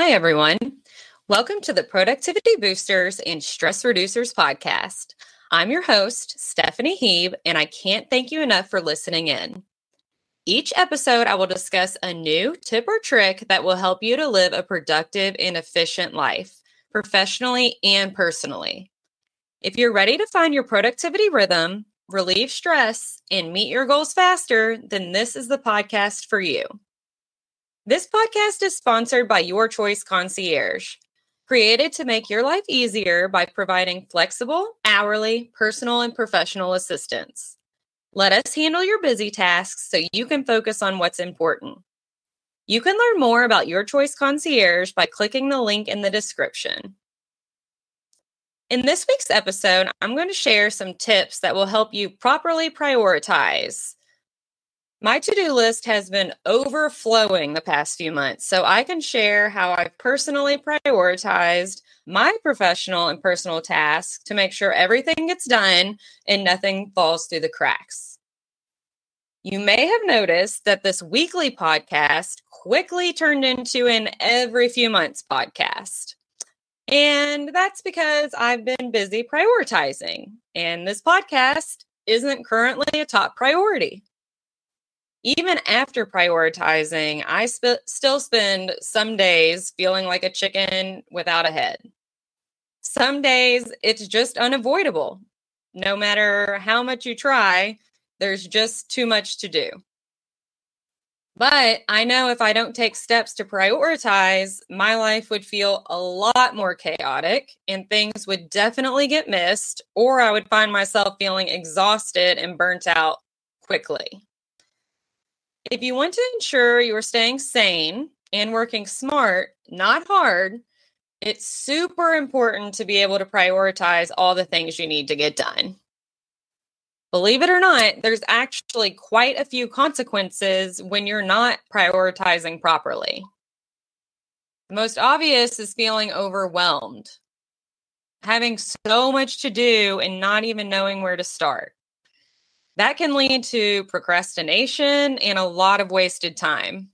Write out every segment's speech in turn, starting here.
Hi, everyone. Welcome to the Productivity Boosters and Stress Reducers podcast. I'm your host, Stephanie Heeb, and I can't thank you enough for listening in. Each episode, I will discuss a new tip or trick that will help you to live a productive and efficient life, professionally and personally. If you're ready to find your productivity rhythm, relieve stress, and meet your goals faster, then this is the podcast for you. This podcast is sponsored by Your Choice Concierge, created to make your life easier by providing flexible, hourly, personal, and professional assistance. Let us handle your busy tasks so you can focus on what's important. You can learn more about Your Choice Concierge by clicking the link in the description. In this week's episode, I'm going to share some tips that will help you properly prioritize my to do list has been overflowing the past few months, so I can share how I've personally prioritized my professional and personal tasks to make sure everything gets done and nothing falls through the cracks. You may have noticed that this weekly podcast quickly turned into an every few months podcast. And that's because I've been busy prioritizing, and this podcast isn't currently a top priority even after prioritizing, I sp- still spend some days feeling like a chicken without a head. Some days it's just unavoidable. No matter how much you try, there's just too much to do. But I know if I don't take steps to prioritize, my life would feel a lot more chaotic and things would definitely get missed, or I would find myself feeling exhausted and burnt out quickly. If you want to ensure you are staying sane and working smart, not hard, it's super important to be able to prioritize all the things you need to get done. Believe it or not, there's actually quite a few consequences when you're not prioritizing properly. The most obvious is feeling overwhelmed, having so much to do and not even knowing where to start. That can lead to procrastination and a lot of wasted time.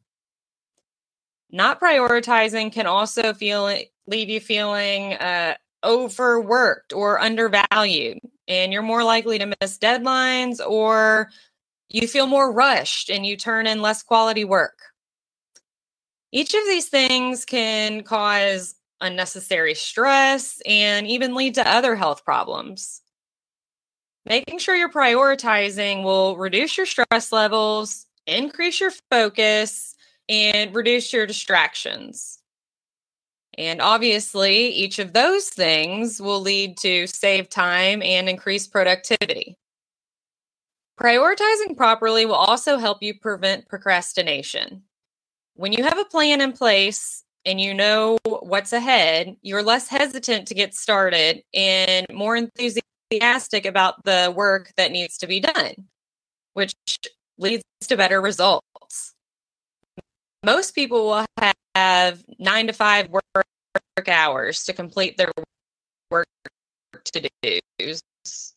Not prioritizing can also feel leave you feeling uh, overworked or undervalued, and you're more likely to miss deadlines or you feel more rushed and you turn in less quality work. Each of these things can cause unnecessary stress and even lead to other health problems. Making sure you're prioritizing will reduce your stress levels, increase your focus, and reduce your distractions. And obviously, each of those things will lead to save time and increase productivity. Prioritizing properly will also help you prevent procrastination. When you have a plan in place and you know what's ahead, you're less hesitant to get started and more enthusiastic enthusiastic about the work that needs to be done, which leads to better results. Most people will have nine to five work hours to complete their work to dos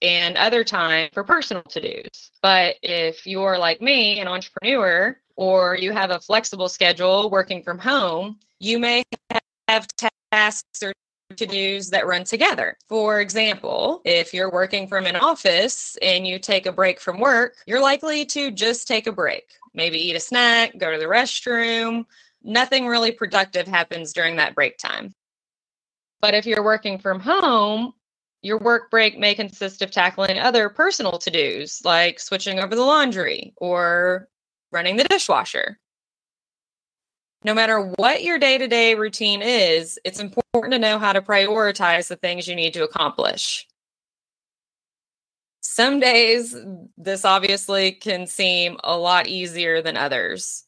and other time for personal to dos. But if you're like me, an entrepreneur, or you have a flexible schedule working from home, you may have tasks or to dos that run together. For example, if you're working from an office and you take a break from work, you're likely to just take a break, maybe eat a snack, go to the restroom. Nothing really productive happens during that break time. But if you're working from home, your work break may consist of tackling other personal to dos like switching over the laundry or running the dishwasher no matter what your day to day routine is, it's important to know how to prioritize the things you need to accomplish. Some days, this obviously can seem a lot easier than others.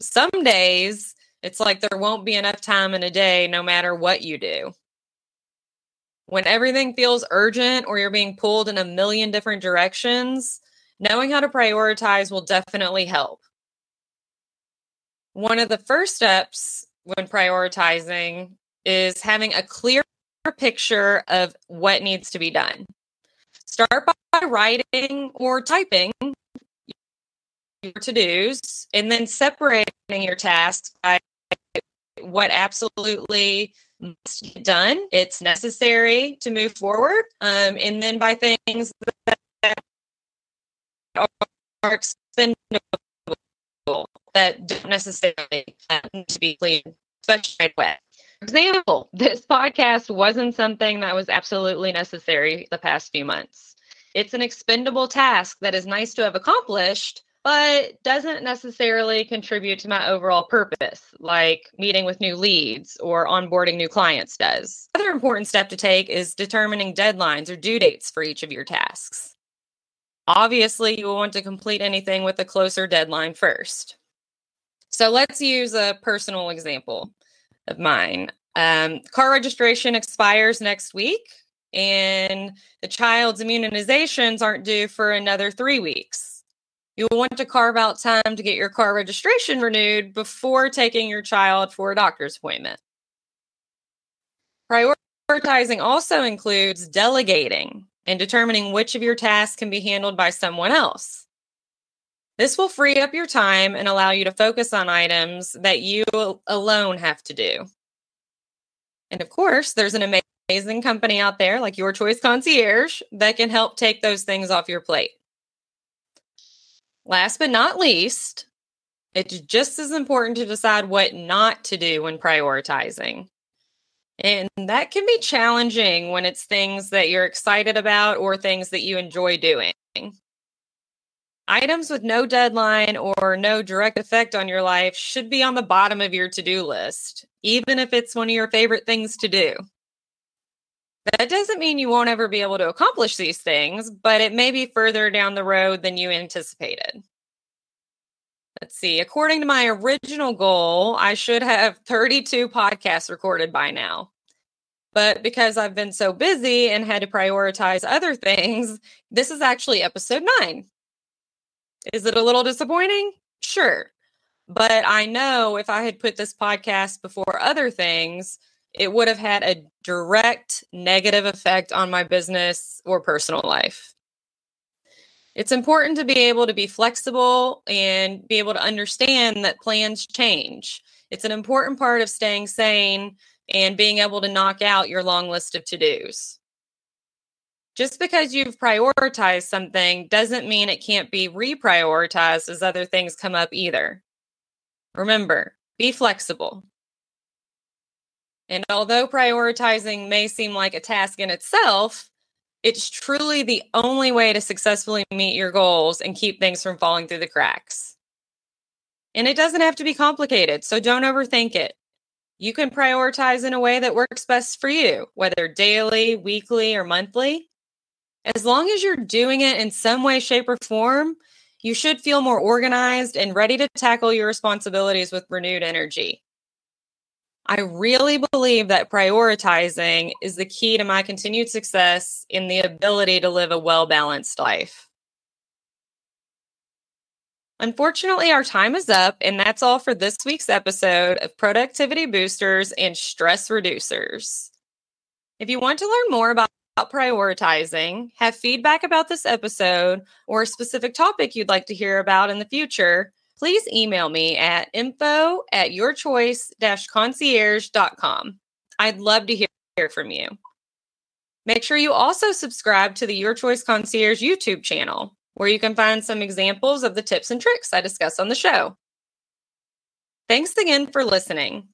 Some days, it's like there won't be enough time in a day no matter what you do. When everything feels urgent or you're being pulled in a million different directions, knowing how to prioritize will definitely help. One of the first steps when prioritizing is having a clear picture of what needs to be done. Start by writing or typing your to dos and then separating your tasks by what absolutely must get done. It's necessary to move forward. Um, and then by things that are expendable that don't necessarily uh, need to be clean, especially right away. For example, this podcast wasn't something that was absolutely necessary the past few months. It's an expendable task that is nice to have accomplished, but doesn't necessarily contribute to my overall purpose, like meeting with new leads or onboarding new clients does. Another important step to take is determining deadlines or due dates for each of your tasks. Obviously, you will want to complete anything with a closer deadline first. So let's use a personal example of mine. Um, car registration expires next week, and the child's immunizations aren't due for another three weeks. You'll want to carve out time to get your car registration renewed before taking your child for a doctor's appointment. Prioritizing also includes delegating and determining which of your tasks can be handled by someone else. This will free up your time and allow you to focus on items that you alone have to do. And of course, there's an amazing company out there like Your Choice Concierge that can help take those things off your plate. Last but not least, it's just as important to decide what not to do when prioritizing. And that can be challenging when it's things that you're excited about or things that you enjoy doing. Items with no deadline or no direct effect on your life should be on the bottom of your to do list, even if it's one of your favorite things to do. That doesn't mean you won't ever be able to accomplish these things, but it may be further down the road than you anticipated. Let's see. According to my original goal, I should have 32 podcasts recorded by now. But because I've been so busy and had to prioritize other things, this is actually episode nine. Is it a little disappointing? Sure. But I know if I had put this podcast before other things, it would have had a direct negative effect on my business or personal life. It's important to be able to be flexible and be able to understand that plans change. It's an important part of staying sane and being able to knock out your long list of to dos. Just because you've prioritized something doesn't mean it can't be reprioritized as other things come up either. Remember, be flexible. And although prioritizing may seem like a task in itself, it's truly the only way to successfully meet your goals and keep things from falling through the cracks. And it doesn't have to be complicated, so don't overthink it. You can prioritize in a way that works best for you, whether daily, weekly, or monthly. As long as you're doing it in some way, shape, or form, you should feel more organized and ready to tackle your responsibilities with renewed energy. I really believe that prioritizing is the key to my continued success in the ability to live a well balanced life. Unfortunately, our time is up, and that's all for this week's episode of Productivity Boosters and Stress Reducers. If you want to learn more about prioritizing, have feedback about this episode, or a specific topic you'd like to hear about in the future, please email me at info at yourchoice-concierge.com. I'd love to hear, hear from you. Make sure you also subscribe to the Your Choice Concierge YouTube channel, where you can find some examples of the tips and tricks I discuss on the show. Thanks again for listening.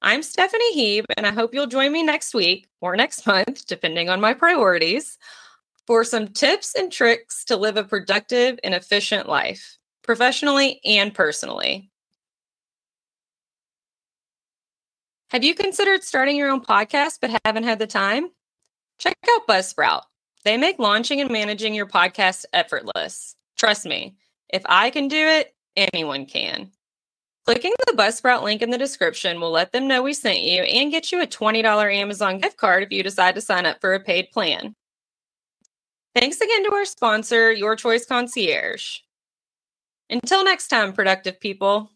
I'm Stephanie Heeb, and I hope you'll join me next week or next month, depending on my priorities, for some tips and tricks to live a productive and efficient life professionally and personally. Have you considered starting your own podcast but haven't had the time? Check out Buzzsprout. They make launching and managing your podcast effortless. Trust me, if I can do it, anyone can. Clicking the Buzzsprout link in the description will let them know we sent you and get you a $20 Amazon gift card if you decide to sign up for a paid plan. Thanks again to our sponsor, Your Choice Concierge. Until next time, productive people.